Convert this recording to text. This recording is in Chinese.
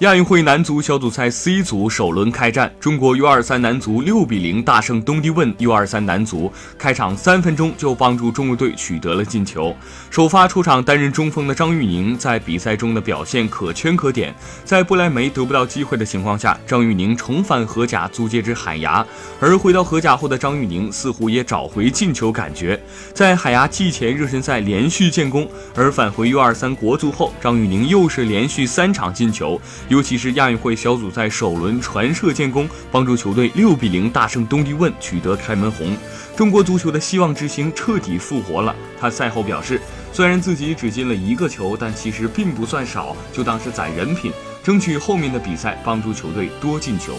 亚运会男足小组赛 C 组首轮开战，中国 U23 男足六比零大胜东帝汶 U23 男足，开场三分钟就帮助中国队取得了进球。首发出场担任中锋的张玉宁在比赛中的表现可圈可点，在不莱梅得不到机会的情况下，张玉宁重返荷甲租借至海牙，而回到荷甲后的张玉宁似乎也找回进球感觉，在海牙季前热身赛连续建功，而返回 U23 国足后，张玉宁又是连续三场进球。尤其是亚运会小组赛首轮传射建功，帮助球队六比零大胜东帝汶，取得开门红。中国足球的希望之星彻底复活了。他赛后表示，虽然自己只进了一个球，但其实并不算少，就当是攒人品，争取后面的比赛帮助球队多进球。